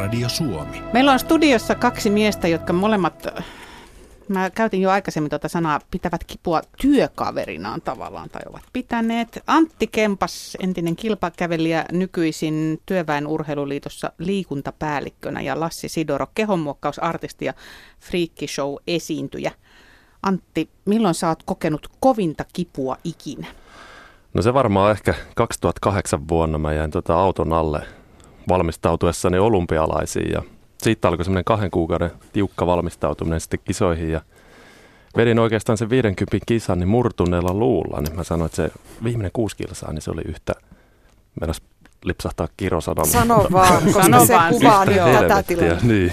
Yleisradio Suomi. Meillä on studiossa kaksi miestä, jotka molemmat, mä käytin jo aikaisemmin tuota sanaa, pitävät kipua työkaverinaan tavallaan tai ovat pitäneet. Antti Kempas, entinen kilpakävelijä, nykyisin Työväen urheiluliitossa liikuntapäällikkönä ja Lassi Sidoro, kehonmuokkausartisti ja freakkishow-esiintyjä. Antti, milloin sä oot kokenut kovinta kipua ikinä? No se varmaan ehkä 2008 vuonna mä jäin tuota auton alle valmistautuessani olympialaisiin ja siitä alkoi semmoinen kahden kuukauden tiukka valmistautuminen sitten kisoihin ja vedin oikeastaan sen 50 kisan niin murtuneella luulla, niin mä sanoin, että se viimeinen kuusi kilsaa, niin se oli yhtä, mennäs lipsahtaa kirosanan. Sano vaan, koska Sano se vaan kuvaa nyt tätä Helvettiä, tilannetta. Niin.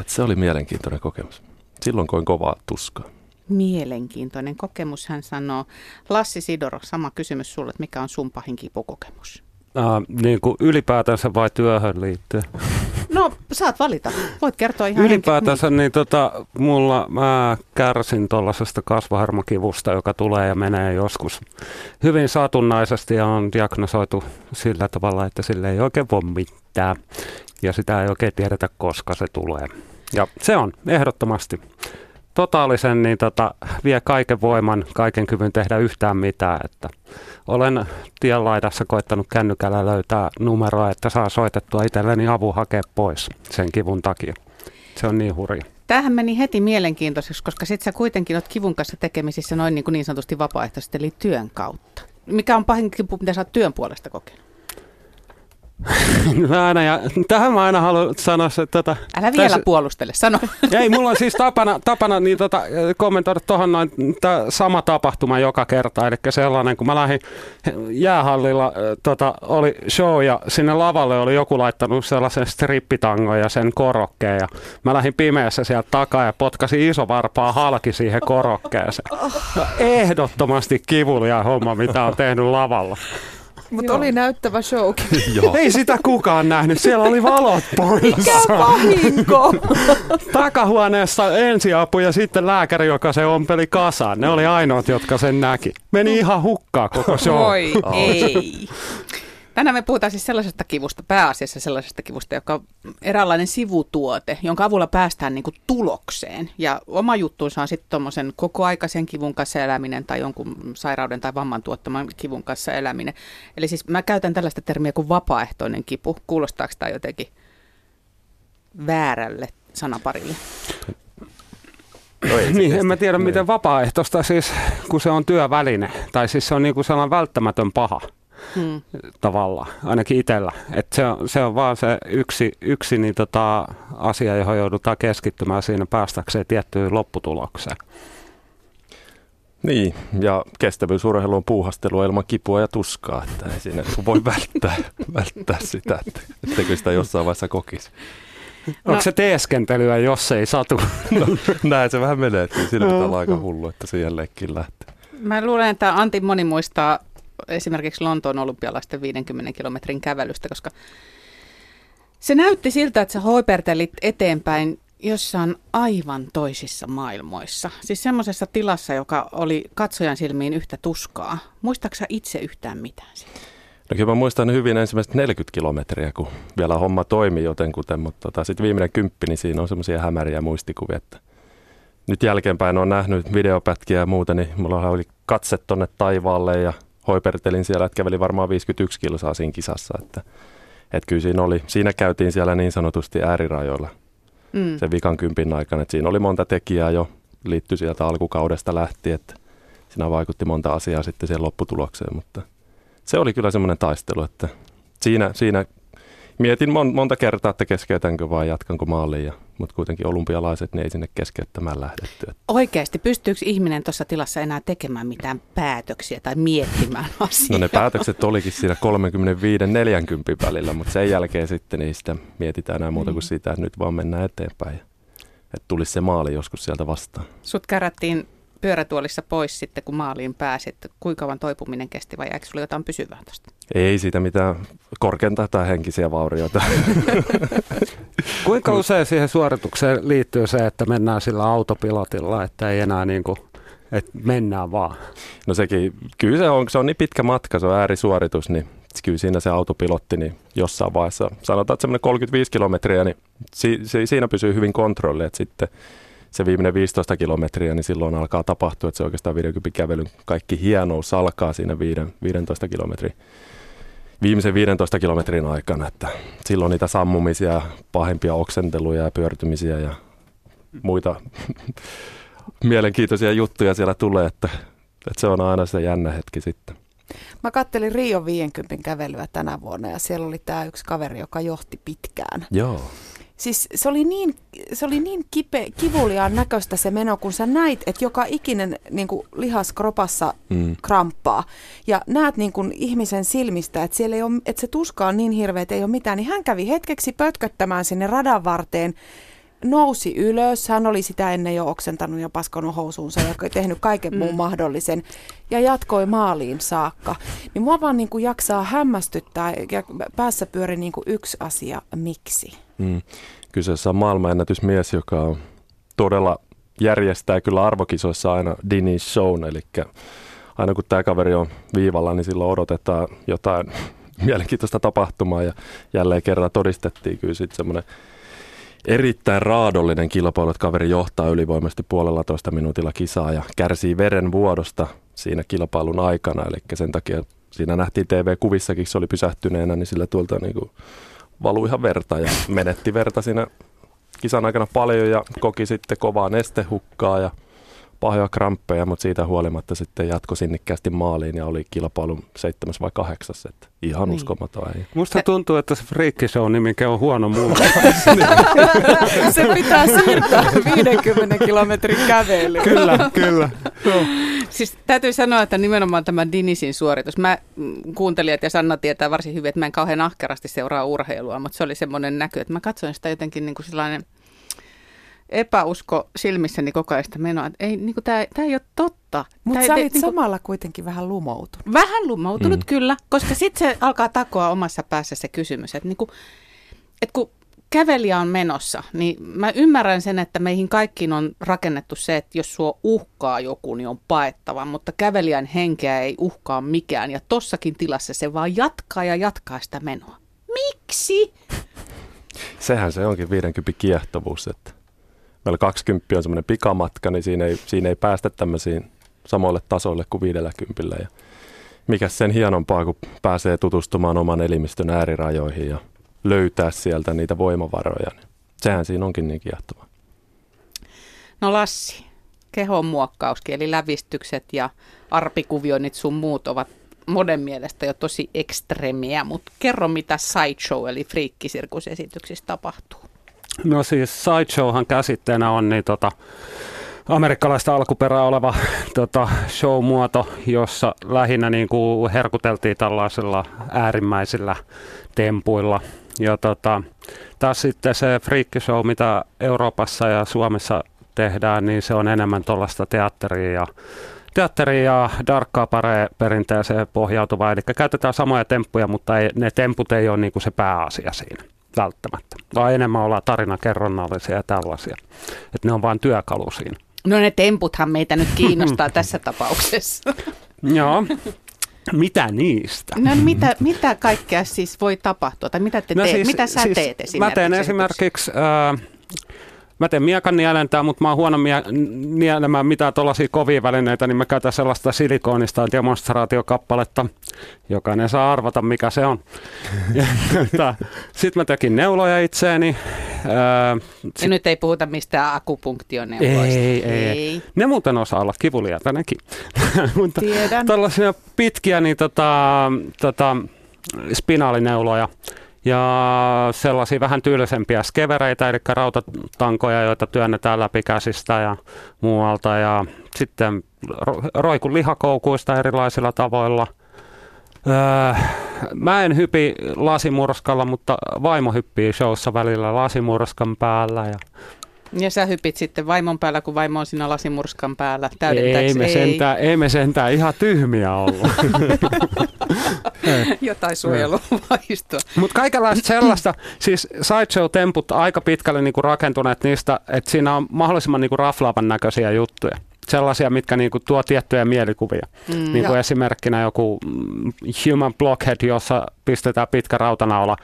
Et se oli mielenkiintoinen kokemus. Silloin koin kovaa tuskaa. Mielenkiintoinen kokemus, hän sanoo. Lassi Sidoro, sama kysymys sulle, että mikä on sun pahin kipukokemus? Äh, niin kuin ylipäätänsä vai työhön liittyen? No, saat valita. Voit kertoa ihan Ylipäätänsä niin tota, mulla mä kärsin tuollaisesta kasvaharmakivusta, joka tulee ja menee joskus hyvin satunnaisesti ja on diagnosoitu sillä tavalla, että sille ei oikein voi mitään ja sitä ei oikein tiedetä, koska se tulee. Ja se on ehdottomasti totaalisen, niin tota, vie kaiken voiman, kaiken kyvyn tehdä yhtään mitään. Että olen tienlaidassa koittanut kännykällä löytää numeroa, että saa soitettua itselleni avun hakea pois sen kivun takia. Se on niin hurja. Tämähän meni heti mielenkiintoiseksi, koska sit sä kuitenkin oot kivun kanssa tekemisissä noin niin, kuin niin sanotusti vapaaehtoisesti, eli työn kautta. Mikä on pahin kipu, mitä sä oot työn puolesta kokenut? Mä aina, ja tähän mä aina haluan sanoa, että tota, Älä vielä Tässä- puolustele, sano. Ei, mulla on siis tapana, tapana niin tota, kommentoida tuohon noin tää sama tapahtuma joka kerta. Eli sellainen, kun mä lähdin jäähallilla, äh, tota, oli show ja sinne lavalle oli joku laittanut sellaisen strippitangon ja sen korokkeen. Ja mä lähdin pimeässä sieltä takaa ja potkasin iso varpaa halki siihen korokkeeseen. Ehdottomasti kivulia homma, mitä on tehnyt lavalla. Mutta oli näyttävä showkin. Joo. Ei sitä kukaan nähnyt, siellä oli valot Mikä poissa. vahinko! Takahuoneessa ensiapu ja sitten lääkäri, joka se ompeli kasaan. Ne oli ainoat, jotka sen näki. Meni ihan hukkaa koko show. Voi ei. Tänään me puhutaan siis sellaisesta kivusta, pääasiassa sellaisesta kivusta, joka on eräänlainen sivutuote, jonka avulla päästään niin kuin tulokseen. Ja oma juttuunsa on sitten tuommoisen kokoaikaisen kivun kanssa eläminen tai jonkun sairauden tai vamman tuottaman kivun kanssa eläminen. Eli siis mä käytän tällaista termiä kuin vapaaehtoinen kipu. Kuulostaako tämä jotenkin väärälle sanaparille? No Niin, en mä tiedä Niin. miten vapaaehtoista siis, kun se on työväline. Tai siis se on niinku sellainen välttämätön paha Hmm. tavallaan, ainakin itsellä. Et se, on, se on vaan se yksi, yksi niin tota, asia, johon joudutaan keskittymään siinä päästäkseen tiettyyn lopputulokseen. Niin, ja kestävyysurheilu on puuhastelua ilman kipua ja tuskaa, että ei siinä voi välttää, välttää sitä, että, etteikö sitä jossain vaiheessa kokisi. Onko No. se teeskentelyä, jos ei satu? No, näin se vähän menee, että siinä pitää olla aika hullu, että siihen leikkiin lähtee. Mä luulen, että Antti moni muistaa esimerkiksi Lontoon olympialaisten 50 kilometrin kävelystä, koska se näytti siltä, että sä hoipertelit eteenpäin jossain aivan toisissa maailmoissa. Siis semmoisessa tilassa, joka oli katsojan silmiin yhtä tuskaa. Muistaaksä itse yhtään mitään siitä? No kyllä mä muistan hyvin ensimmäiset 40 kilometriä, kun vielä homma toimi jotenkuten, mutta tota, sitten viimeinen kymppi, niin siinä on semmoisia hämäriä muistikuvia, että nyt jälkeenpäin on nähnyt videopätkiä ja muuta, niin mulla oli katse tonne taivaalle ja hoipertelin siellä, että käveli varmaan 51 kilsaa siinä kisassa, että, että kyllä siinä oli, siinä käytiin siellä niin sanotusti äärirajoilla Mm. sen vikan kympin aikana, että siinä oli monta tekijää jo, liittyi sieltä alkukaudesta lähtien, että siinä vaikutti monta asiaa sitten siihen lopputulokseen, mutta se oli kyllä semmoinen taistelu, että siinä, siinä mietin mon, monta kertaa, että keskeytänkö vai jatkanko maaliin, ja, mutta kuitenkin olympialaiset, niin ei sinne keskeyttämään lähdetty. Oikeasti, pystyykö ihminen tuossa tilassa enää tekemään mitään päätöksiä tai miettimään asiaa? No ne päätökset olikin siinä 35-40 välillä, mutta sen jälkeen sitten ei sitä mietitään enää muuta kuin sitä, että nyt vaan mennään eteenpäin. Että tulisi se maali joskus sieltä vastaan. Sut kärättiin pyörätuolissa pois sitten, kun maaliin pääsit. Kuinka kauan toipuminen kesti vai jäikö sulla jotain pysyvää tuosta? Ei siitä mitään korkeinta tai henkisiä vaurioita. Kuinka usein siihen suoritukseen liittyy se, että mennään sillä autopilotilla, että ei enää niin kuin, että mennään vaan? No sekin, kyllä se on, se on niin pitkä matka, se on äärisuoritus, niin kyllä siinä se autopilotti, niin jossain vaiheessa, sanotaan, että semmoinen 35 kilometriä, niin si, si, siinä pysyy hyvin kontrolli, että sitten se viimeinen 15 kilometriä, niin silloin alkaa tapahtua, että se oikeastaan 50 kävelyn kaikki hienous alkaa siinä 15 kilometrin viimeisen 15 kilometrin aikana, että silloin niitä sammumisia, pahempia oksenteluja ja pyörtymisiä ja muita mielenkiintoisia juttuja siellä tulee, että, että se on aina se jännä hetki sitten. Mä kattelin Rio 50 kävelyä tänä vuonna ja siellä oli tämä yksi kaveri, joka johti pitkään. Joo. Siis se oli niin, se oli niin kipe, kivuliaan näköistä se meno, kun sä näit, että joka ikinen niin kuin lihas kropassa mm. kramppaa. Ja näet niin kuin ihmisen silmistä, että, siellä ei ole, että se tuska on niin hirveä, että ei ole mitään. Niin hän kävi hetkeksi pötköttämään sinne radan varteen nousi ylös. Hän oli sitä ennen jo oksentanut ja paskonut housuunsa ja tehnyt kaiken muun mm. mahdollisen. Ja jatkoi maaliin saakka. Niin mua vaan niin kuin jaksaa hämmästyttää ja päässä pyöri niin kuin yksi asia, miksi? Mm. Kyseessä on maailmanennätysmies, joka on todella järjestää kyllä arvokisoissa aina Dini Shown, eli aina kun tämä kaveri on viivalla, niin silloin odotetaan jotain mielenkiintoista tapahtumaa ja jälleen kerran todistettiin kyllä sitten semmoinen erittäin raadollinen kilpailu, että kaveri johtaa ylivoimaisesti puolella toista minuutilla kisaa ja kärsii verenvuodosta siinä kilpailun aikana. Eli sen takia siinä nähtiin TV-kuvissakin, se oli pysähtyneenä, niin sillä tuolta niin kuin valui ihan verta ja menetti verta siinä kisan aikana paljon ja koki sitten kovaa nestehukkaa ja pahoja kramppeja, mutta siitä huolimatta sitten jatko sinnikkäästi maaliin ja oli kilpailun seitsemäs vai kahdeksas. Että ihan niin. uskomaton. Ei. Musta tuntuu, että se Freakki Show nimikä on huono muu. se pitää siirtää 50 kilometrin kävely. Kyllä, kyllä. Siis täytyy sanoa, että nimenomaan tämä Dinisin suoritus. Mä mm, kuuntelin, että Sanna tietää varsin hyvin, että mä en kauhean ahkerasti seuraa urheilua, mutta se oli semmoinen näky, että mä katsoin sitä jotenkin niin kuin sellainen – epäusko silmissäni koko ajan sitä menoa. Ei, niin tämä, tämä ei ole totta. Mutta sä olit niin kuin, samalla kuitenkin vähän lumoutunut. Vähän lumoutunut, mm. kyllä. Koska sitten se alkaa takoa omassa päässä se kysymys, että, niin kuin, että kun kävelijä on menossa, niin mä ymmärrän sen, että meihin kaikkiin on rakennettu se, että jos sua uhkaa joku, niin on paettava, mutta kävelijän henkeä ei uhkaa mikään. Ja tossakin tilassa se vaan jatkaa ja jatkaa sitä menoa. Miksi? Sehän se onkin 50 kiehtovuus, että meillä 20 on semmoinen pikamatka, niin siinä ei, siinä ei päästä tämmöisiin samoille tasoille kuin 50. Ja mikä sen hienompaa, kun pääsee tutustumaan oman elimistön äärirajoihin ja löytää sieltä niitä voimavaroja. Niin sehän siinä onkin niin kiehtovaa. No Lassi, kehon muokkauskin, eli lävistykset ja arpikuvioinnit sun muut ovat monen mielestä jo tosi ekstremiä, mutta kerro mitä sideshow eli friikkisirkusesityksissä tapahtuu. No siis sideshowhan käsitteenä on niin tota, amerikkalaista alkuperää oleva tota, show-muoto, jossa lähinnä niin kuin herkuteltiin tällaisilla äärimmäisillä tempuilla. Ja tota, taas sitten se show, mitä Euroopassa ja Suomessa tehdään, niin se on enemmän tuollaista teatteria ja teatteri ja darkkaa pare perinteeseen pohjautuva. Eli käytetään samoja temppuja, mutta ei, ne temput ei ole niin kuin se pääasia siinä välttämättä. Vaan enemmän ollaan tarinakerronnallisia ja tällaisia. Että ne on vain työkalu siinä. No ne temputhan meitä nyt kiinnostaa tässä tapauksessa. Joo. Mitä niistä? No mitä, mitä kaikkea siis voi tapahtua? Tai mitä, te no te, siis, mitä sä siis teet esimerkiksi? Mä teen esimerkiksi... Äh, Mä teen miekan nielentää, mutta mä oon huono mie- nielemään mitään tuollaisia kovia välineitä, niin mä käytän sellaista silikoonista demonstraatiokappaletta. Jokainen saa arvata, mikä se on. Sitten mä tekin neuloja itseeni. Ää, sit... Ja nyt ei puhuta mistään akupunktioneuloista. Ei, ei, ei. Ne muuten osaa olla kivuliaita nekin. mutta Tiedän. Tällaisia pitkiä niin tota, tota, spinaalineuloja ja sellaisia vähän tyylisempiä skevereitä, eli rautatankoja, joita työnnetään läpi käsistä ja muualta. Ja sitten roikun lihakoukuista erilaisilla tavoilla. Öö, mä en hypi lasimurskalla, mutta vaimo hyppii showssa välillä lasimurskan päällä. Ja ja sä hypit sitten vaimon päällä, kun vaimo on siinä lasimurskan päällä. Ei me, ei. Sentään, ei me sentään ihan tyhmiä olla. Jotain suojeluvaistoa. Mutta kaikenlaista sellaista, siis sideshow-temput aika pitkälle niinku rakentuneet niistä, että siinä on mahdollisimman niinku raflaavan näköisiä juttuja. sellaisia, mitkä niin kuin tuo tiettyjä mielikuvia. Mm, niin kuin esimerkkinä joku mm, human blockhead, jossa pistetään pitkä rautanaula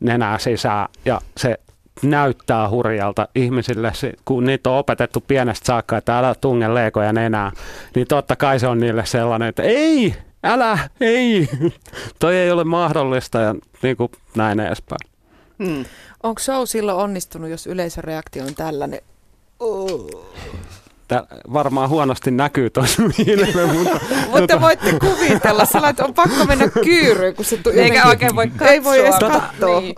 nenää sisään ja se näyttää hurjalta ihmisille, kun niitä on opetettu pienestä saakka, että älä tunge leikoja nenää, niin totta kai se on niille sellainen, että ei, älä, ei, toi ei ole mahdollista ja niin kuin näin edespäin. Hmm. Onko show silloin onnistunut, jos yleisöreaktio on tällainen? Oh. Tää varmaan huonosti näkyy tuossa ilme, mutta... mutta voitte kuvitella, että on pakko mennä kyyryyn, kun se tu- Eikä oikein voi katsoa. Ei voi edes tota, katsoa. Niin.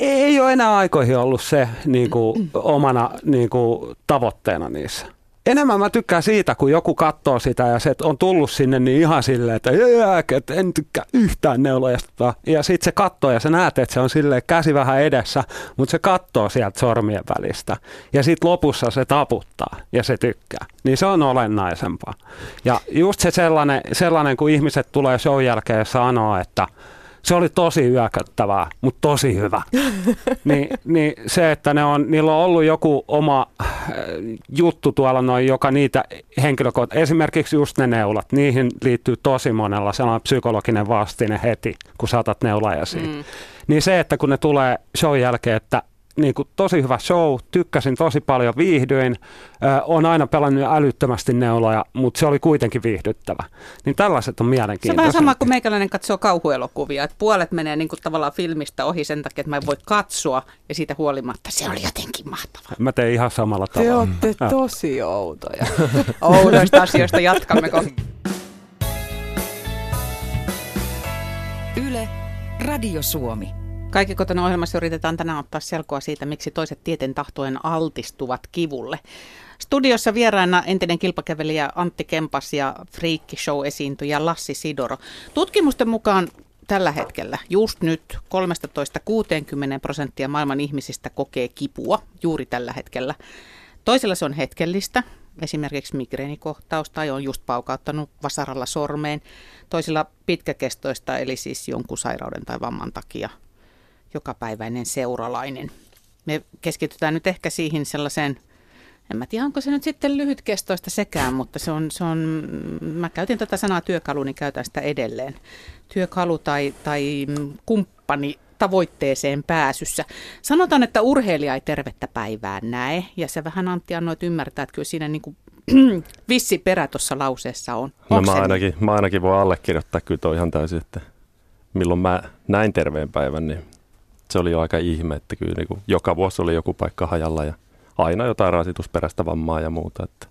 Ei ole enää aikoihin ollut se niin kuin, omana niin kuin, tavoitteena niissä enemmän mä tykkään siitä, kun joku katsoo sitä ja se on tullut sinne niin ihan silleen, että, että en tykkää yhtään neulojasta. Ja sitten se katsoo ja sä näet, että se on silleen käsi vähän edessä, mutta se katsoo sieltä sormien välistä. Ja sitten lopussa se taputtaa ja se tykkää. Niin se on olennaisempaa. Ja just se sellainen, sellainen kun ihmiset tulee show jälkeen ja sanoo, että – se oli tosi yököttävää, mutta tosi hyvä. Ni, niin se, että ne on, niillä on ollut joku oma äh, juttu tuolla noin, joka niitä henkilökohtaisesti, esimerkiksi just ne neulat, niihin liittyy tosi monella sellainen psykologinen vastine heti, kun saatat neulajasi. Mm. Niin se, että kun ne tulee show jälkeen, että niin kuin tosi hyvä show, tykkäsin tosi paljon, viihdyin, äh, on aina pelannut älyttömästi neuloja, mutta se oli kuitenkin viihdyttävä. Niin tällaiset on mielenkiintoisia. Se on vähän sama kuin meikäläinen katsoo kauhuelokuvia, että puolet menee niin kuin tavallaan filmistä ohi sen takia, että mä en voi katsoa ja siitä huolimatta se oli jotenkin mahtavaa. Mä teen ihan samalla tavalla. Te olette tosi outoja. Oudoista asioista jatkamme Yle, Radio Suomi. Kaikki kotona ohjelmassa yritetään tänään ottaa selkoa siitä, miksi toiset tieten tahtojen altistuvat kivulle. Studiossa vieraana entinen kilpakävelijä Antti Kempas ja Freak Show-esiintyjä Lassi Sidoro. Tutkimusten mukaan tällä hetkellä, just nyt 13-60 prosenttia maailman ihmisistä kokee kipua juuri tällä hetkellä. Toisella se on hetkellistä, esimerkiksi migreenikohtaus tai on just paukauttanut vasaralla sormeen. Toisilla pitkäkestoista, eli siis jonkun sairauden tai vamman takia – jokapäiväinen seuralainen. Me keskitytään nyt ehkä siihen sellaiseen, en mä tiedä onko se nyt sitten lyhytkestoista sekään, mutta se on, se on mä käytin tätä sanaa työkalu, niin käytän sitä edelleen. Työkalu tai, tai kumppani tavoitteeseen pääsyssä. Sanotaan, että urheilija ei tervettä päivää näe, ja se vähän Antti annoit ymmärtää, että kyllä siinä niin kuin vissi perä tuossa lauseessa on. No mä ainakin, mä ainakin voin allekirjoittaa kyllä toi ihan täysin, että milloin mä näin terveen päivän, niin se oli jo aika ihme, että kyllä niin kuin joka vuosi oli joku paikka hajalla ja aina jotain rasitusperäistä vammaa ja muuta. Että.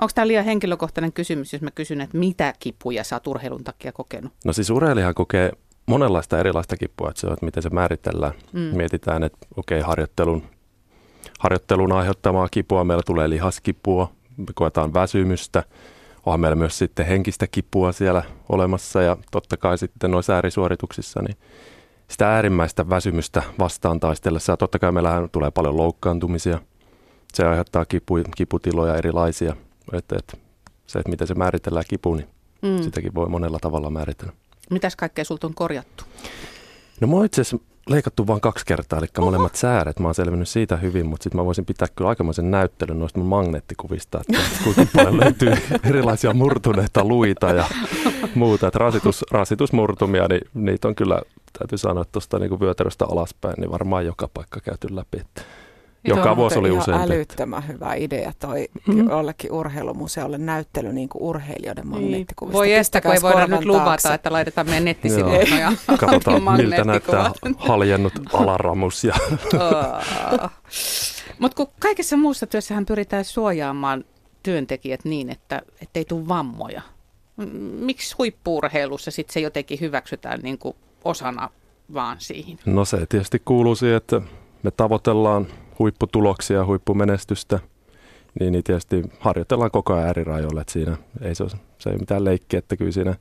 Onko tämä liian henkilökohtainen kysymys, jos mä kysyn, että mitä kipuja sä oot urheilun takia kokenut? No siis urheilijahan kokee monenlaista erilaista kipua, että se on, että miten se määritellään. Mm. Mietitään, että okei, okay, harjoittelun, harjoittelun aiheuttamaa kipua, meillä tulee lihaskipua, me koetaan väsymystä, onhan meillä myös sitten henkistä kipua siellä olemassa ja totta kai sitten noissa äärisuorituksissa, niin sitä äärimmäistä väsymystä vastaan taistellessa. Totta kai meillähän tulee paljon loukkaantumisia. Se aiheuttaa kipu, kiputiloja erilaisia. Että, että se, että miten se määritellään kipu, niin mm. sitäkin voi monella tavalla määritellä. Mitäs kaikkea sulta on korjattu? No mä oon itse asiassa leikattu vain kaksi kertaa, eli Oho. molemmat sääret. Mä oon selvinnyt siitä hyvin, mutta sitten mä voisin pitää kyllä aikamoisen näyttelyn noista mun magneettikuvista, että kuinka paljon löytyy erilaisia murtuneita luita ja muuta. Että rasitus, rasitusmurtumia, niin niitä on kyllä täytyy sanoa, että tuosta niin vyötäröstä alaspäin, niin varmaan joka paikka käyty läpi. Että joka vuosi oli usein. älyttömän hyvä idea toi mm-hmm. jollekin urheilumuseolle näyttely niin kuin urheilijoiden niin. magneettikuvista. Voi estä, kun ei voida nyt luvata, taakse. että laitetaan meidän nettisivuille ja Katsotaan, miltä näyttää haljennut alaramus. Ja Mutta kun kaikessa muussa työssähän pyritään suojaamaan työntekijät niin, että ei tule vammoja. Miksi huippuurheilussa sitten se jotenkin hyväksytään niin kuin osana vaan siihen? No se tietysti kuuluu siihen, että me tavoitellaan huipputuloksia, huippumenestystä, niin, niin tietysti harjoitellaan koko ajan eri rajoilla, että siinä ei se, ole, se ei mitään leikkiä, että kyllä siinä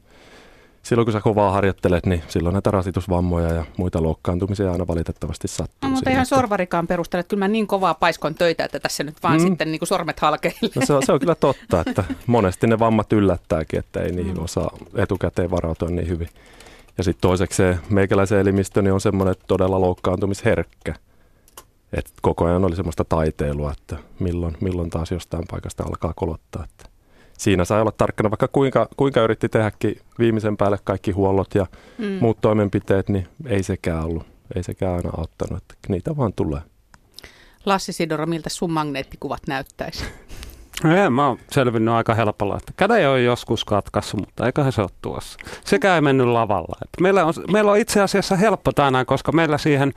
silloin kun sä kovaa harjoittelet, niin silloin näitä rasitusvammoja ja muita loukkaantumisia aina valitettavasti sattuu. No, mutta ihan sorvarikaan perustella, että kyllä mä niin kovaa paiskon töitä, että tässä nyt vaan mm. sitten niin kuin sormet halkeille. No se, on, se on kyllä totta, että monesti ne vammat yllättääkin, että ei niihin mm. osaa etukäteen varautua niin hyvin. Ja sitten toiseksi se meikäläisen elimistö niin on semmoinen todella loukkaantumisherkkä. Että koko ajan oli semmoista taiteilua, että milloin, milloin taas jostain paikasta alkaa kolottaa. Että siinä sai olla tarkkana, vaikka kuinka, kuinka yritti tehdäkin viimeisen päälle kaikki huollot ja mm. muut toimenpiteet, niin ei sekään ollut, ei sekään aina auttanut, että niitä vaan tulee. Lassi Sidora, miltä sun magneettikuvat näyttäisi? Ei, mä oon selvinnyt aika helpolla, että käden on joskus katkaissut, mutta eiköhän se ole tuossa. Sekä ei mennyt lavalla. Että meillä, on, meillä on itse asiassa helppo tänään, koska meillä siihen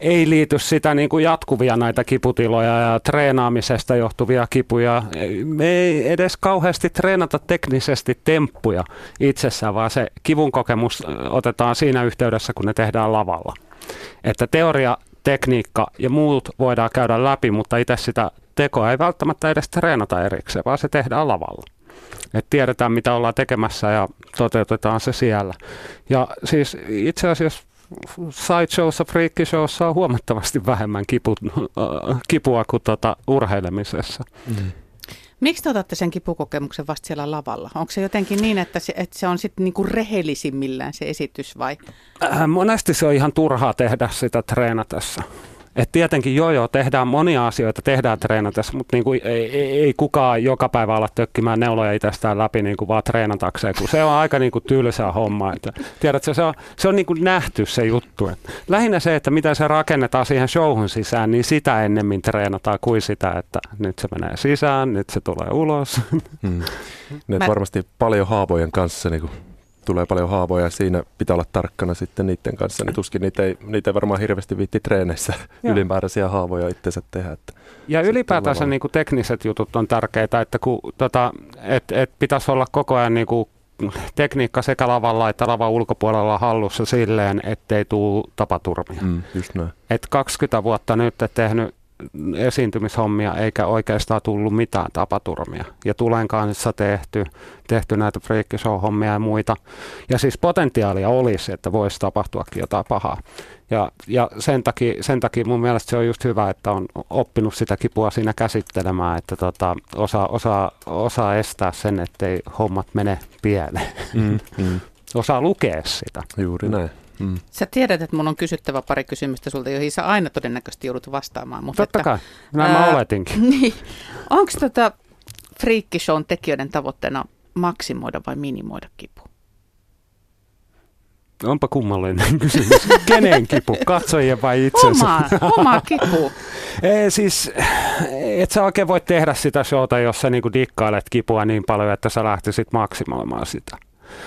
ei liity sitä niin kuin jatkuvia näitä kiputiloja ja treenaamisesta johtuvia kipuja. Me ei edes kauheasti treenata teknisesti temppuja itsessään, vaan se kivun kokemus otetaan siinä yhteydessä, kun ne tehdään lavalla. Että teoria tekniikka ja muut voidaan käydä läpi, mutta itse sitä tekoa ei välttämättä edes treenata erikseen, vaan se tehdään lavalla. Et tiedetään, mitä ollaan tekemässä ja toteutetaan se siellä. Ja siis itse asiassa sideshowssa, freakishowssa on huomattavasti vähemmän kipu, äh, kipua kuin tuota urheilemisessa. Mm. Miksi te otatte sen kipukokemuksen vasta siellä lavalla? Onko se jotenkin niin, että se, että se on sitten niinku rehellisimmillään se esitys vai? Äh, monesti se on ihan turhaa tehdä sitä treenatessa. Et tietenkin joo joo, tehdään monia asioita, tehdään treenatessa, mutta niin kuin ei, ei, ei, kukaan joka päivä ala tökkimään neuloja itsestään läpi niin kuin vaan treenatakseen, kun se on aika niin kuin tylsää homma. Että, tiedätkö, se on, se on niin kuin nähty se juttu. Et lähinnä se, että miten se rakennetaan siihen showhun sisään, niin sitä ennemmin treenataan kuin sitä, että nyt se menee sisään, nyt se tulee ulos. Hmm. Ne Mä... varmasti paljon haavojen kanssa niin kuin tulee paljon haavoja ja siinä pitää olla tarkkana sitten niiden kanssa, niin tuskin niitä ei, niitä ei varmaan hirveästi viitti treeneissä ylimääräisiä haavoja itsensä tehdä. Että ja ylipäätänsä niin kuin tekniset jutut on tärkeitä, että kun, tota, et, et pitäisi olla koko ajan niin kuin tekniikka sekä lavalla että lavan ulkopuolella hallussa silleen, ettei tule tapaturmia. Mm, just näin. Et 20 vuotta nyt tehnyt esiintymishommia eikä oikeastaan tullut mitään tapaturmia. Ja Tulen kanssa tehty, tehty näitä freakkishow-hommia ja muita. Ja siis potentiaalia olisi, että voisi tapahtuakin jotain pahaa. Ja, ja sen, takia, sen takia mun mielestä se on just hyvä, että on oppinut sitä kipua siinä käsittelemään, että tota, osaa, osaa, osaa estää sen, ettei hommat mene pieleen. Mm, mm. osaa lukea sitä. Juuri näin. Mm. Sä tiedät, että mun on kysyttävä pari kysymystä sulta, joihin sä aina todennäköisesti joudut vastaamaan. Mutta Totta että, kai, näin ää, mä oletinkin. Niin. Onko tota Freakkishown tekijöiden tavoitteena maksimoida vai minimoida kipu? Onpa kummallinen kysymys. Kenen kipu? Katsojien vai itsensä? Oma, oma kipu. Ei, siis, et sä oikein voi tehdä sitä showta, jos sä niinku dikkailet kipua niin paljon, että sä lähtisit maksimoimaan sitä.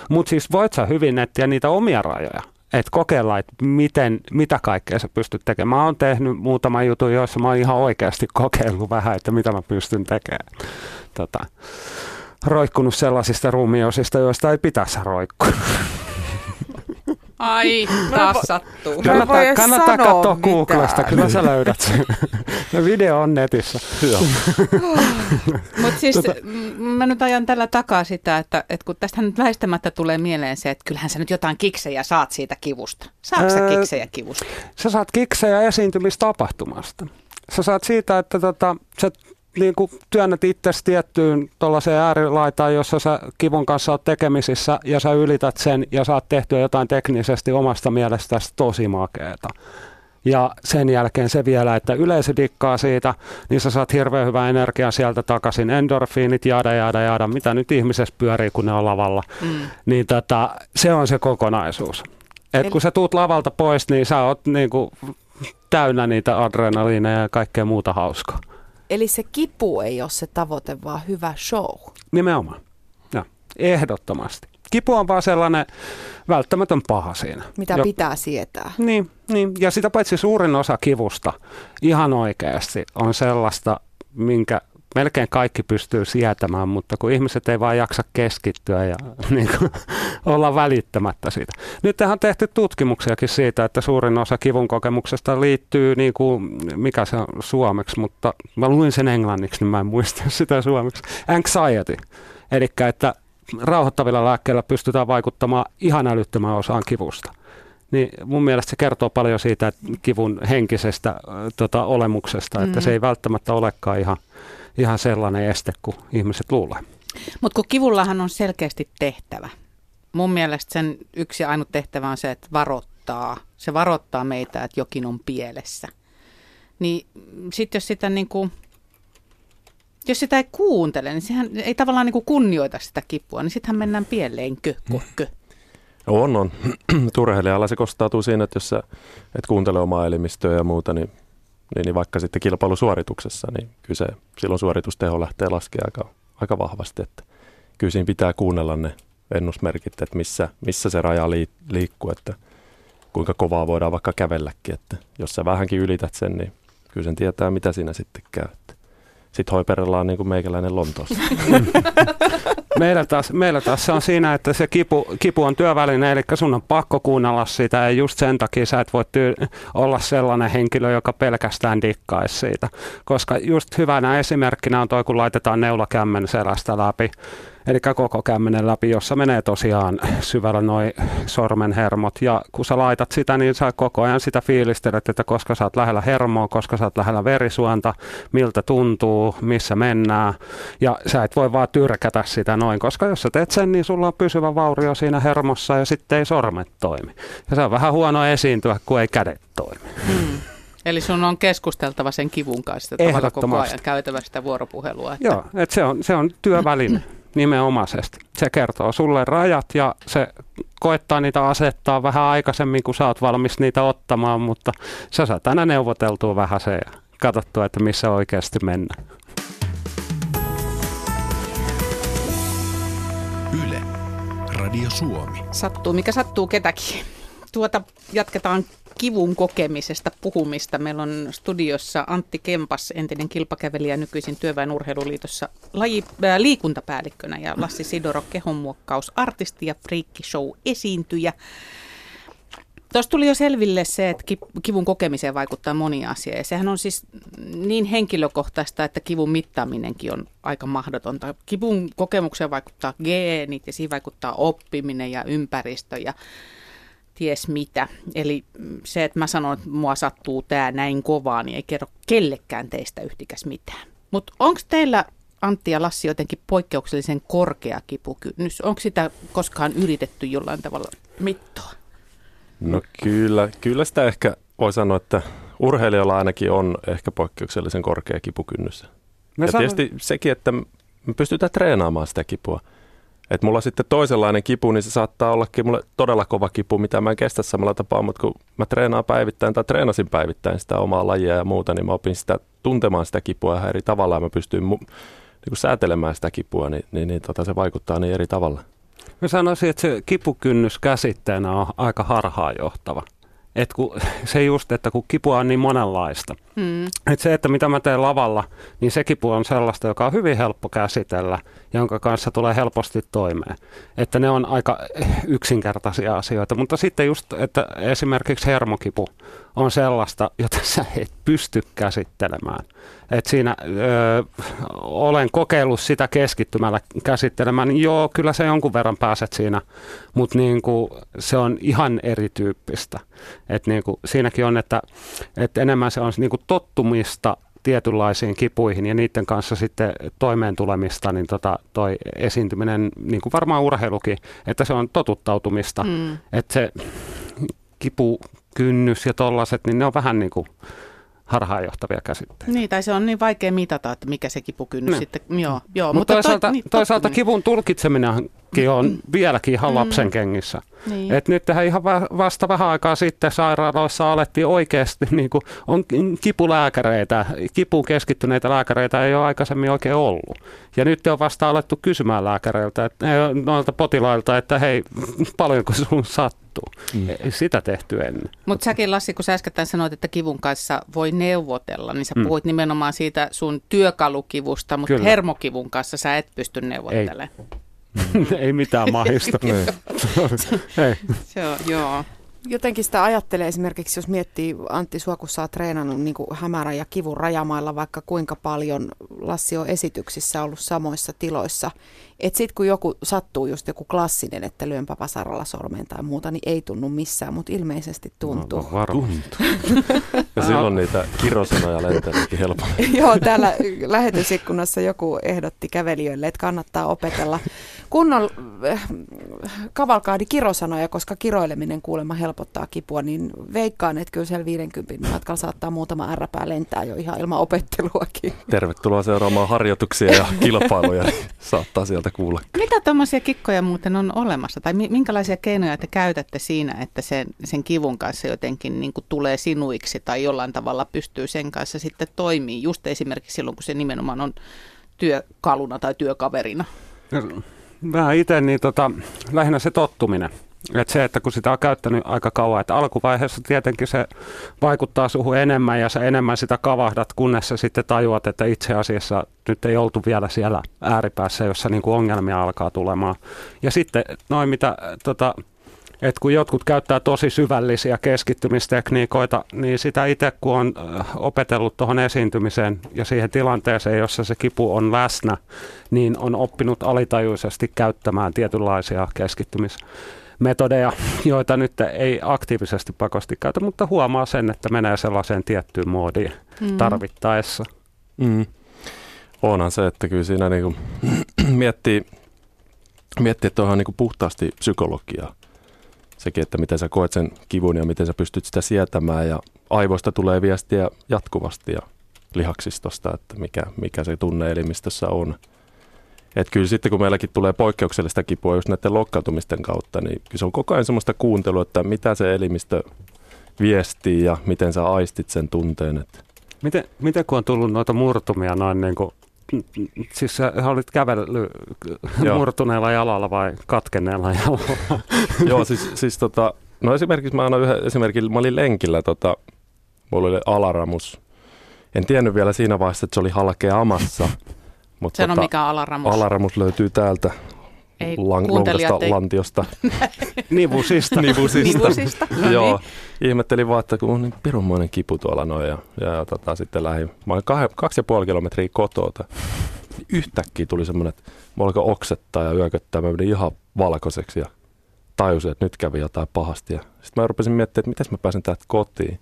Mutta siis voit sä hyvin etsiä niitä omia rajoja että kokeilla, että miten, mitä kaikkea sä pystyt tekemään. Mä oon tehnyt muutama jutun, joissa mä oon ihan oikeasti kokeillut vähän, että mitä mä pystyn tekemään. Tota, roikkunut sellaisista ruumiosista, joista ei pitäisi roikkua. Ai, taas sattuu. Kannattaa, kannattaa katsoa Googlesta, kyllä sä löydät sen. video on netissä. Mutta siis tota... mä nyt ajan tällä takaa sitä, että, että kun tästä nyt väistämättä tulee mieleen se, että kyllähän sä nyt jotain kiksejä saat siitä kivusta. Saatko sä kiksejä kivusta? Sä saat kiksejä esiintymistapahtumasta. Sä saat siitä, että tota, sä niin kuin työnnät itse tiettyyn tuollaiseen äärilaitaan, jossa sä kivun kanssa oot tekemisissä ja sä ylität sen ja saat tehtyä jotain teknisesti omasta mielestäsi tosi makeeta. Ja sen jälkeen se vielä, että yleisö dikkaa siitä, niin sä saat hirveän hyvää energiaa sieltä takaisin. Endorfiinit, jada, jada, jada, mitä nyt ihmisessä pyörii, kun ne on lavalla. Mm. Niin tota, se on se kokonaisuus. Et Eli... kun sä tuut lavalta pois, niin sä oot niinku täynnä niitä adrenaliineja ja kaikkea muuta hauskaa. Eli se kipu ei ole se tavoite, vaan hyvä show. Nimenomaan. Ja, ehdottomasti. Kipu on vaan sellainen välttämätön paha siinä. Mitä jo, pitää sietää. Niin, niin, ja sitä paitsi suurin osa kivusta ihan oikeasti on sellaista, minkä melkein kaikki pystyy sietämään, mutta kun ihmiset ei vaan jaksa keskittyä ja niin kuin, olla välittämättä siitä. Nyt on tehty tutkimuksiakin siitä, että suurin osa kivun kokemuksesta liittyy, niin kuin, mikä se on suomeksi, mutta mä luin sen englanniksi, niin mä en muista sitä suomeksi. Anxiety. Eli että rauhoittavilla lääkkeillä pystytään vaikuttamaan ihan älyttömään osaan kivusta niin mun mielestä se kertoo paljon siitä että kivun henkisestä tota, olemuksesta, että mm. se ei välttämättä olekaan ihan ihan sellainen este kuin ihmiset luulee. Mutta kun kivullahan on selkeästi tehtävä. Mun mielestä sen yksi ainut tehtävä on se, että varoittaa. Se varoittaa meitä, että jokin on pielessä. Niin sitten jos sitä niin kuin Jos sitä ei kuuntele, niin sehän ei tavallaan niin kuin kunnioita sitä kipua, niin sittenhän mennään pieleenkö, kokö. On, on. Turheilijalla se kostautuu siinä, että jos sä et kuuntele omaa elimistöä ja muuta, niin, niin, niin vaikka sitten kilpailusuorituksessa, niin kyllä se, silloin suoritusteho lähtee laskemaan aika, aika vahvasti. Että kyllä siinä pitää kuunnella ne ennusmerkit, että missä, missä se raja liikkuu, että kuinka kovaa voidaan vaikka kävelläkin. Että jos sä vähänkin ylität sen, niin kyllä sen tietää, mitä siinä sitten käy. Sitten hoiperellaan niin kuin meikäläinen Lontoossa. meillä, taas, meillä taas se on siinä, että se kipu, kipu on työväline, eli sun on pakko kuunnella sitä ja just sen takia sä et voi tyy- olla sellainen henkilö, joka pelkästään dikkaisi siitä. Koska just hyvänä esimerkkinä on toi, kun laitetaan neulakämmen selästä läpi Eli koko kämmenen läpi, jossa menee tosiaan syvällä noin sormenhermot. Ja kun sä laitat sitä, niin sä koko ajan sitä fiilistelet, että koska sä oot lähellä hermoa, koska sä oot lähellä verisuonta, miltä tuntuu, missä mennään. Ja sä et voi vaan tyrkätä sitä noin, koska jos sä teet sen, niin sulla on pysyvä vaurio siinä hermossa ja sitten ei sormet toimi. Ja se on vähän huono esiintyä, kun ei kädet toimi. Hmm. Eli sun on keskusteltava sen kivun kanssa tavallaan koko ajan käytävä sitä vuoropuhelua. Että... Joo, että se, on, se on työväline nimenomaisesti. Se kertoo sulle rajat ja se koettaa niitä asettaa vähän aikaisemmin, kun sä oot valmis niitä ottamaan, mutta sä saat aina neuvoteltua vähän se ja katsottua, että missä oikeasti mennään. Yle, Radio Suomi. Sattuu, mikä sattuu ketäkin. Tuota jatketaan kivun kokemisesta puhumista. Meillä on studiossa Antti Kempas, entinen kilpakävelijä nykyisin Työväen urheiluliitossa laji, äh, liikuntapäällikkönä ja Lassi Sidoro kehonmuokkaus, artisti ja show esiintyjä. Tuossa tuli jo selville se, että kivun kokemiseen vaikuttaa moni asia. Ja sehän on siis niin henkilökohtaista, että kivun mittaaminenkin on aika mahdotonta. Kivun kokemukseen vaikuttaa geenit ja siihen vaikuttaa oppiminen ja ympäristö. Ja ties mitä. Eli se, että mä sanon, että mua sattuu tämä näin kovaa, niin ei kerro kellekään teistä yhtikäs mitään. Mutta onko teillä Antti ja Lassi jotenkin poikkeuksellisen korkea kipukynnys? Onko sitä koskaan yritetty jollain tavalla mittoa? No kyllä, kyllä sitä ehkä voi sanoa, että urheilijalla ainakin on ehkä poikkeuksellisen korkea kipukynnys. Me ja sanon... tietysti sekin, että me pystytään treenaamaan sitä kipua. Et mulla sitten toisenlainen kipu, niin se saattaa ollakin mulle todella kova kipu, mitä mä en kestä samalla tapaa, mutta kun mä treenaan päivittäin tai treenasin päivittäin sitä omaa lajia ja muuta, niin mä opin sitä tuntemaan sitä kipua ihan eri tavalla ja mä pystyin mu- niin säätelemään sitä kipua, niin, niin, niin tota, se vaikuttaa niin eri tavalla. Mä sanoisin, että se kipukynnys käsitteenä on aika harhaanjohtava. Et kun, se just, että kun kipua on niin monenlaista. Mm. Et se, että mitä mä teen lavalla, niin se kipu on sellaista, joka on hyvin helppo käsitellä, jonka kanssa tulee helposti toimeen. Että ne on aika yksinkertaisia asioita. Mutta sitten just, että esimerkiksi hermokipu on sellaista, jota sä et pysty käsittelemään. Et siinä ö, olen kokeillut sitä keskittymällä käsittelemään, niin joo, kyllä se jonkun verran pääset siinä, mutta niin se on ihan erityyppistä. Et niin kuin, siinäkin on, että, että enemmän se on niin kuin tottumista tietynlaisiin kipuihin ja niiden kanssa sitten toimeen tulemista, niin tota, toi esiintyminen, niin kuin varmaan urheilukin, että se on totuttautumista. Mm. Että se kipukynnys ja tollaset, niin ne on vähän niin kuin harhaanjohtavia käsitteitä. Niin, tai se on niin vaikea mitata, että mikä se kipukynnys niin. sitten, joo. joo mutta, mutta toisaalta, toi, niin, toisaalta kivun tulkitseminenkin on vieläkin ihan mm. lapsen kengissä. Niin. Et nyt tähän ihan vasta vähän aikaa sitten sairaaloissa alettiin oikeasti, niin kuin on kipulääkäreitä, kipuun keskittyneitä lääkäreitä ei ole aikaisemmin oikein ollut. Ja nyt on vasta alettu kysymään lääkäreiltä, että, noilta potilailta, että hei, paljonko sun sattuu. Mm. Sitä tehty ennen. Mutta säkin Lassi, kun sä äsken sanoit, että kivun kanssa voi neuvotella, niin sä mm. puhuit nimenomaan siitä sun työkalukivusta, mutta Kyllä. hermokivun kanssa sä et pysty neuvottelemaan. Ei. ei mitään mahista. Ei. Se on, joo. Jotenkin sitä ajattelee esimerkiksi, jos miettii Antti Sua, kun sä oot treenannut niin kuin hämärän ja kivun rajamailla vaikka kuinka paljon Lassi on esityksissä ollut samoissa tiloissa. Että sitten kun joku sattuu just joku klassinen, että lyönpä vasaralla sormeen tai muuta, niin ei tunnu missään, mutta ilmeisesti tuntuu. No, tuntuu. ja silloin niitä kirosanoja lentääkin helpommin. Joo, täällä lähetysikkunassa joku ehdotti kävelijöille, että kannattaa opetella kunnon äh, kavalkaadi kirosanoja, koska kiroileminen kuulemma helpottaa kipua, niin veikkaan, että kyllä siellä 50 matkalla saattaa muutama ärräpää lentää jo ihan ilman opetteluakin. Tervetuloa seuraamaan harjoituksia ja kilpailuja, saattaa sieltä kuulla. Mitä tuommoisia kikkoja muuten on olemassa? Tai minkälaisia keinoja te käytätte siinä, että sen, sen kivun kanssa jotenkin niin kuin tulee sinuiksi tai jollain tavalla pystyy sen kanssa sitten toimii, just esimerkiksi silloin, kun se nimenomaan on työkaluna tai työkaverina? Mä itse niin tota, lähinnä se tottuminen. Et se, että kun sitä on käyttänyt aika kauan, että alkuvaiheessa tietenkin se vaikuttaa suhun enemmän ja sä enemmän sitä kavahdat, kunnes sä sitten tajuat, että itse asiassa nyt ei oltu vielä siellä ääripäässä, jossa niin kuin ongelmia alkaa tulemaan. Ja sitten noin mitä tota, että kun jotkut käyttää tosi syvällisiä keskittymistekniikoita, niin sitä itse kun on opetellut tuohon esiintymiseen ja siihen tilanteeseen, jossa se kipu on läsnä, niin on oppinut alitajuisesti käyttämään tietynlaisia keskittymismetodeja, joita nyt ei aktiivisesti pakosti käytä, mutta huomaa sen, että menee sellaiseen tiettyyn moodiin mm. tarvittaessa. Mm. Onhan se, että kyllä siinä niinku miettii, miettii, että onhan niinku puhtaasti psykologiaa sekin, että miten sä koet sen kivun ja miten sä pystyt sitä sietämään ja aivoista tulee viestiä jatkuvasti ja lihaksistosta, että mikä, mikä se tunneelimistössä on. Et kyllä sitten kun meilläkin tulee poikkeuksellista kipua just näiden lokkautumisten kautta, niin kyllä se on koko ajan semmoista kuuntelua, että mitä se elimistö viestii ja miten sä aistit sen tunteen. Että. Miten, miten kun on tullut noita murtumia noin niin kuin Siis sä olit kävellyt murtuneella jalalla vai katkenneella jalalla? Joo, siis, siis tota, no esimerkiksi mä annan yhden esimerkin, mä olin lenkillä, tota, mulla oli alaramus. En tiennyt vielä siinä vaiheessa, että se oli halkeamassa. Mutta Sano tota, mikä alaramus. Alaramus löytyy täältä ei lang, ei... lantiosta. Nivusista. Nivusista. Nivusista. No Joo. Niin. Ihmettelin vaan, että kun on niin pirunmoinen kipu tuolla noin. Ja, ja tota, sitten lähdin, mä olin kah, kaksi ja puoli kilometriä kotota. Yhtäkkiä tuli semmoinen, että mä alkoi oksettaa ja yököttää. Mä menin ihan valkoiseksi ja tajusin, että nyt kävi jotain pahasti. Ja sitten mä rupesin miettimään, että miten mä pääsen täältä kotiin.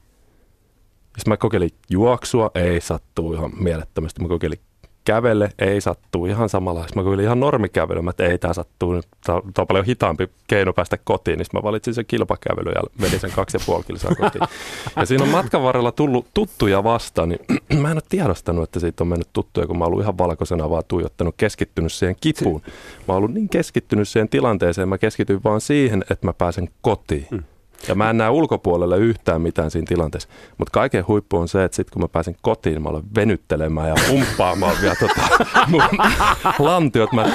Sitten mä kokeilin juoksua, ei sattuu ihan mielettömästi. Mä kokeilin kävele, ei sattuu ihan samalla. Mä kuulin ihan normikävely, että ei tämä sattuu, tämä on paljon hitaampi keino päästä kotiin, niin mä valitsin sen kilpakävely ja menin sen kaksi ja puoli kilsaa kotiin. Ja siinä on matkan varrella tullut tuttuja vastaan, niin mä en ole tiedostanut, että siitä on mennyt tuttuja, kun mä oon ollut ihan valkoisena vaan tuijottanut, keskittynyt siihen kipuun. Mä oon ollut niin keskittynyt siihen tilanteeseen, mä keskityin vaan siihen, että mä pääsen kotiin. Mm. Ja mä en näe ulkopuolelle yhtään mitään siinä tilanteessa. Mutta kaiken huippu on se, että sitten kun mä pääsen kotiin, mä olen venyttelemään ja pumppaamaan vielä tota mun lantiot. Mä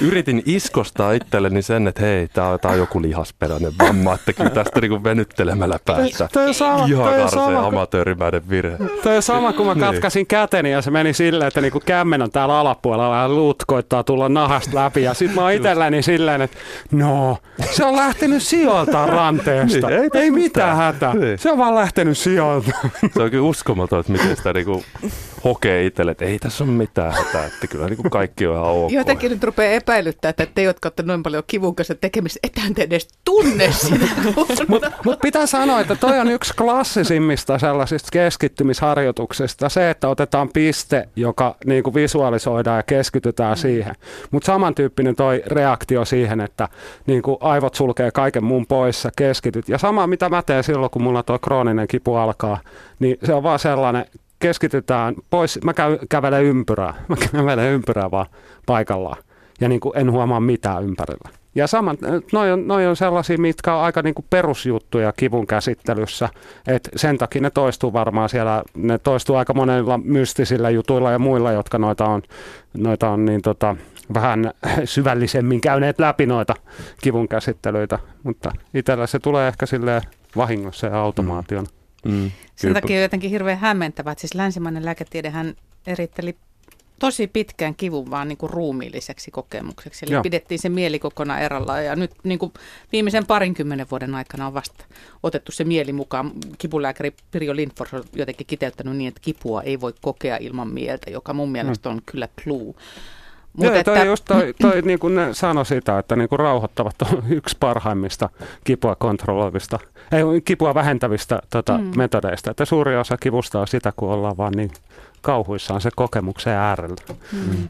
yritin iskostaa itselleni sen, että hei, tää on, tää on joku lihasperäinen vamma, että kyllä tästä niinku venyttelemällä päästä. Toi on sama, Ihan toi on sama, amatöörimäinen virhe. Toi on sama, kun mä niin. katkasin niin. käteni ja se meni silleen, että niinku kämmen on täällä alapuolella ja luut koittaa tulla nahasta läpi. Ja sit mä oon itselläni silleen, että no, se on lähtenyt sijoiltaan ranteesta. Niin, ei, ei mitään hätää. Niin. Se on vaan lähtenyt sijoilta. Se on kyllä uskomaton, että miten sitä niinku hokee itselle, että ei tässä ole mitään hätää, että kyllä niinku kaikki on ihan ok. Jotenkin nyt rupeaa epäilyttää, että te, jotka olette noin paljon kivun kanssa tekemistä, etään te edes tunne sitä. Mutta mut pitää sanoa, että toi on yksi klassisimmista sellaisista keskittymisharjoituksista, se, että otetaan piste, joka niin kuin visualisoidaan ja keskitytään mm. siihen. Mutta samantyyppinen toi reaktio siihen, että niin kuin aivot sulkee kaiken muun pois, sä keskityt. Ja sama, mitä mä teen silloin, kun mulla tuo krooninen kipu alkaa, niin se on vaan sellainen, keskitytään pois, mä käy, kävelen ympyrää, mä kävelen ympyrää vaan paikallaan ja niin kuin en huomaa mitään ympärillä. Ja saman, noi on, noi on sellaisia, mitkä on aika niin kuin perusjuttuja kivun käsittelyssä, että sen takia ne toistuu varmaan siellä, ne toistuu aika monilla mystisillä jutuilla ja muilla, jotka noita on, noita on niin tota, vähän syvällisemmin käyneet läpi noita kivun käsittelyitä, mutta itsellä se tulee ehkä sille vahingossa ja automaation. Mm. Mm. Sen takia on jotenkin hirveän hämmentävää, että siis länsimainen lääketiedehän eritteli tosi pitkään kivun vaan niin kuin ruumiilliseksi kokemukseksi. Eli Joo. pidettiin se mieli kokonaan eralla ja nyt niin kuin viimeisen parinkymmenen vuoden aikana on vasta otettu se mieli mukaan. Kipulääkäri Pirjo Lindfors on jotenkin kiteyttänyt niin, että kipua ei voi kokea ilman mieltä, joka mun mielestä on kyllä clue. Mut Joo, toi, just toi, toi niin kuin ne sanoi sitä, että niin kuin rauhoittavat on yksi parhaimmista kipua kontrolloivista, ei kipua vähentävistä tota, mm. metodeista. Että suuri osa kivusta on sitä, kun ollaan vaan niin kauhuissaan se kokemuksen äärellä. Mm.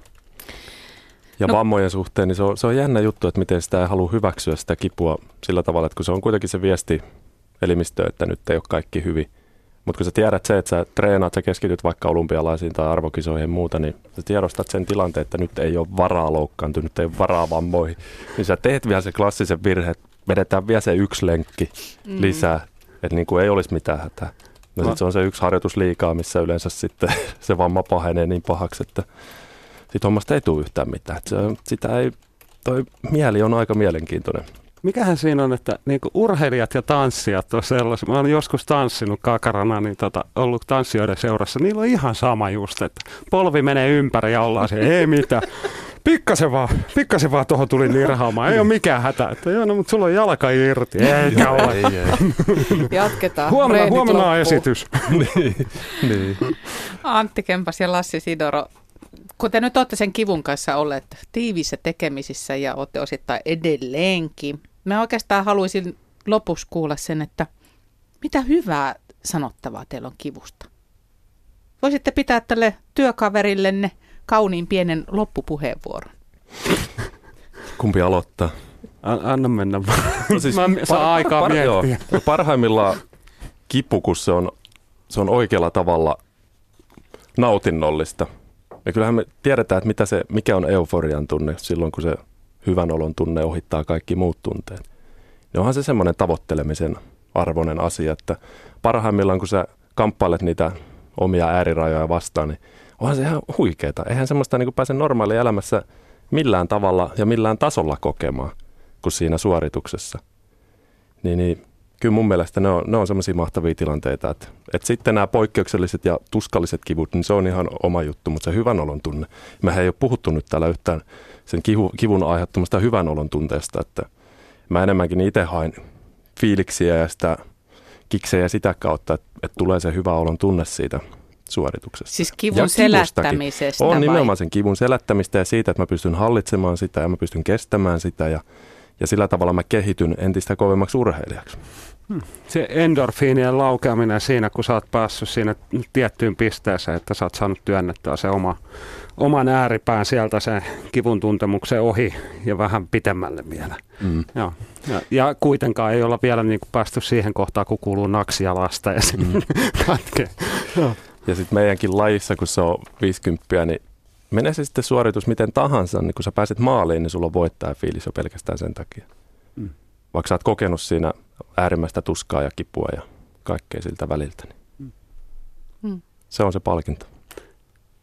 Ja No- no. vammojen suhteen, niin se on, se on jännä juttu, että miten sitä ei halua hyväksyä sitä kipua sillä tavalla, että kun se on kuitenkin se viesti elimistöön, että nyt ei ole kaikki hyvin. Mutta kun sä tiedät se, että sä treenaat, sä keskityt vaikka olympialaisiin tai arvokisoihin ja muuta, niin sä tiedostat sen tilanteen, että nyt ei ole varaa loukkaantua, nyt ei ole varaa vammoihin. Niin sä teet vielä se klassisen virhe, että vedetään vielä se yksi lenkki mm. lisää, että niin kuin ei olisi mitään hätää. No No. sit se on se yksi harjoitus liikaa, missä yleensä sitten se vamma pahenee niin pahaksi, että siitä hommasta ei tule yhtään mitään. Et Se, sitä ei, toi mieli on aika mielenkiintoinen. Mikähän siinä on, että niinku urheilijat ja tanssijat on sellaisia. Mä olen joskus tanssinut kakarana, niin tota, ollut tanssijoiden seurassa. Niillä on ihan sama just, että polvi menee ympäri ja ollaan se, ei mitään. Pikkasen vaan, pikkasen vaan tuohon tuli nirhaamaan. Ei ole mikään hätä. Että joo, no, mutta sulla on jalka irti. Eikä ole. ei, ei. Jatketaan. Huomenna, huomenna on esitys. niin. Antti Kempas ja Lassi Sidoro, kun te nyt olette sen kivun kanssa olleet tiivissä tekemisissä ja olette osittain edelleenkin, mä oikeastaan haluaisin lopuksi kuulla sen, että mitä hyvää sanottavaa teillä on kivusta? Voisitte pitää tälle työkaverillenne kauniin pienen loppupuheenvuoron. Kumpi aloittaa? An- Anna mennä vaan. No siis Mä saan aikaa joo. miettiä. No Parhaimmillaan kipu, kun se on, se on oikealla tavalla nautinnollista. Ja kyllähän me tiedetään, että mitä se, mikä on euforian tunne silloin, kun se hyvän olon tunne ohittaa kaikki muut tunteet. Niin onhan se semmoinen tavoittelemisen arvoinen asia, että parhaimmillaan kun sä kamppailet niitä omia äärirajoja vastaan, niin onhan se ihan huikeeta. Eihän semmoista niin pääse normaali elämässä millään tavalla ja millään tasolla kokemaan kuin siinä suorituksessa. Niin, niin kyllä mun mielestä ne on, ne on semmoisia mahtavia tilanteita, että, että sitten nämä poikkeukselliset ja tuskalliset kivut, niin se on ihan oma juttu, mutta se hyvän olon tunne. Mehän ei ole puhuttu nyt täällä yhtään sen kivu, kivun aiheuttamasta hyvän olon tunteesta, että mä enemmänkin itse hain fiiliksiä ja sitä kiksejä sitä kautta, että, että tulee se hyvä olon tunne siitä suorituksesta. Siis Ja kivun kivustakin. selättämisestä On vai? nimenomaan sen kivun selättämistä ja siitä, että mä pystyn hallitsemaan sitä ja mä pystyn kestämään sitä ja, ja sillä tavalla mä kehityn entistä kovemmaksi urheilijaksi. Se endorfiinien laukeaminen siinä, kun sä oot päässyt siinä tiettyyn pisteeseen, että sä oot saanut työnnettyä se oma, oman ääripään sieltä se kivun tuntemuksen ohi ja vähän pitemmälle vielä. Mm. Joo. Ja, ja kuitenkaan ei olla vielä niin kuin päästy siihen kohtaan, kun kuuluu naksia lasta ja mm. katkee. Ja sitten meidänkin lajissa, kun se on 50, niin menee se sitten suoritus miten tahansa, niin kun sä pääset maaliin, niin sulla on voittaja fiilis jo pelkästään sen takia. Mm. Vaikka sä oot kokenut siinä äärimmäistä tuskaa ja kipua ja kaikkea siltä väliltä, niin Mm. se on se palkinto.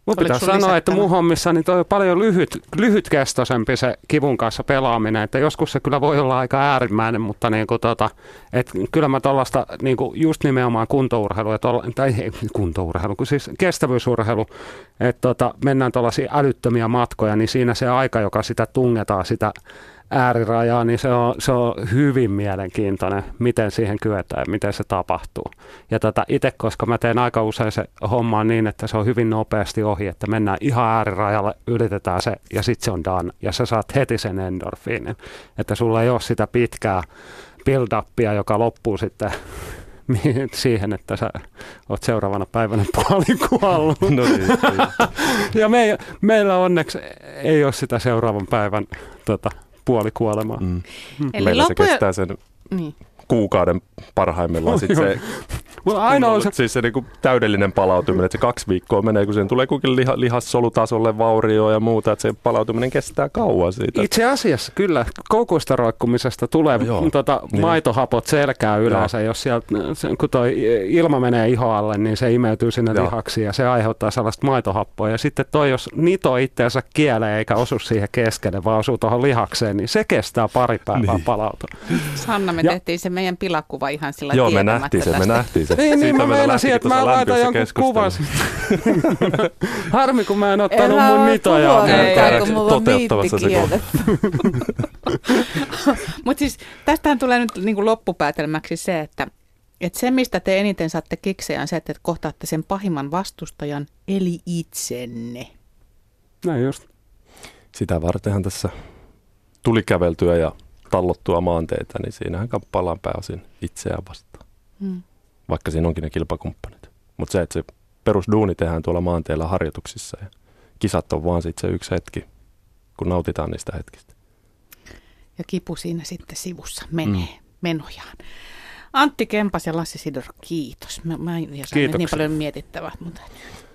Mun pitää sanoa, että mun hommissa niin toi on paljon lyhyt, lyhytkestoisempi se kivun kanssa pelaaminen. Että joskus se kyllä voi olla aika äärimmäinen, mutta niin kuin tota, et kyllä mä tuollaista niin kuin just nimenomaan kuntourheilua, tolla, tai ei kuntourheilu, kun siis kestävyysurheilu, että tota, mennään tuollaisia älyttömiä matkoja, niin siinä se aika, joka sitä tungetaan, sitä äärirajaa, niin se on, se on hyvin mielenkiintoinen, miten siihen kyetään ja miten se tapahtuu. Ja tota, itse, koska mä teen aika usein se homma niin, että se on hyvin nopeasti ohi, että mennään ihan äärirajalle, yritetään se ja sitten se on done. Ja sä saat heti sen endorfiinin. Että sulla ei ole sitä pitkää build-upia, joka loppuu sitten siihen, että sä oot seuraavana päivänä puolikuollut. No niin, Ja me, meillä onneksi ei ole sitä seuraavan päivän tota, puolikuolemaa. mm. Eli Meillä se loppujen- kestää sen Niin. kuukauden parhaimmillaan. Sitten se, Mutta aina on se, siis se niinku täydellinen palautuminen, että se kaksi viikkoa menee, kun siihen tulee kuitenkin liha, lihassolutasolle vaurioa ja muuta, että se palautuminen kestää kauan siitä. itse asiassa kyllä koukuista roikkumisesta tulee Joo, tota, niin. maitohapot selkää yleensä. Jos sieltä, se- kun toi ilma menee ihoalle, niin se imeytyy sinne Joo. lihaksiin ja se aiheuttaa sellaista maitohappoa. Ja sitten toi, jos nito itseensä kieleen eikä osu siihen keskelle, vaan osuu tuohon lihakseen, niin se kestää pari päivää Niin. palautua. Sanna, me Ja- tehtiin se meidän pilakuva ihan sillä Joo, me nähtiin se, me nähtiin se. Niin, niin Siitä mä meillä meinasin, että mä laitan jonkun kuvan. Harmi, kun mä en ottanut Älä mun puhua Ei, kun mulla on toteuttamassa se. Mutta siis tästähän tulee nyt niin kuin loppupäätelmäksi se, että, että se, mistä te eniten saatte kiksejä, on se, että te kohtaatte sen pahimman vastustajan, eli itsenne. Näin just. Sitä vartenhan tässä tuli käveltyä ja tallottua maanteita, niin siinähän kamppaillaan pääosin itseään vastaan. Hmm. Vaikka siinä onkin ne kilpakumppanit. Mutta se, että se perusduuni tehdään tuolla maanteella harjoituksissa ja kisat on vaan sit se yksi hetki, kun nautitaan niistä hetkistä. Ja kipu siinä sitten sivussa menee mm. menojaan. Antti Kempas ja Lassi Sidor, kiitos. Mä, mä en niin paljon mietittävää, mutta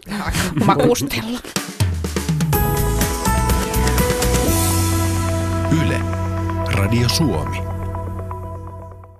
makustella. Yle, Radio Suomi.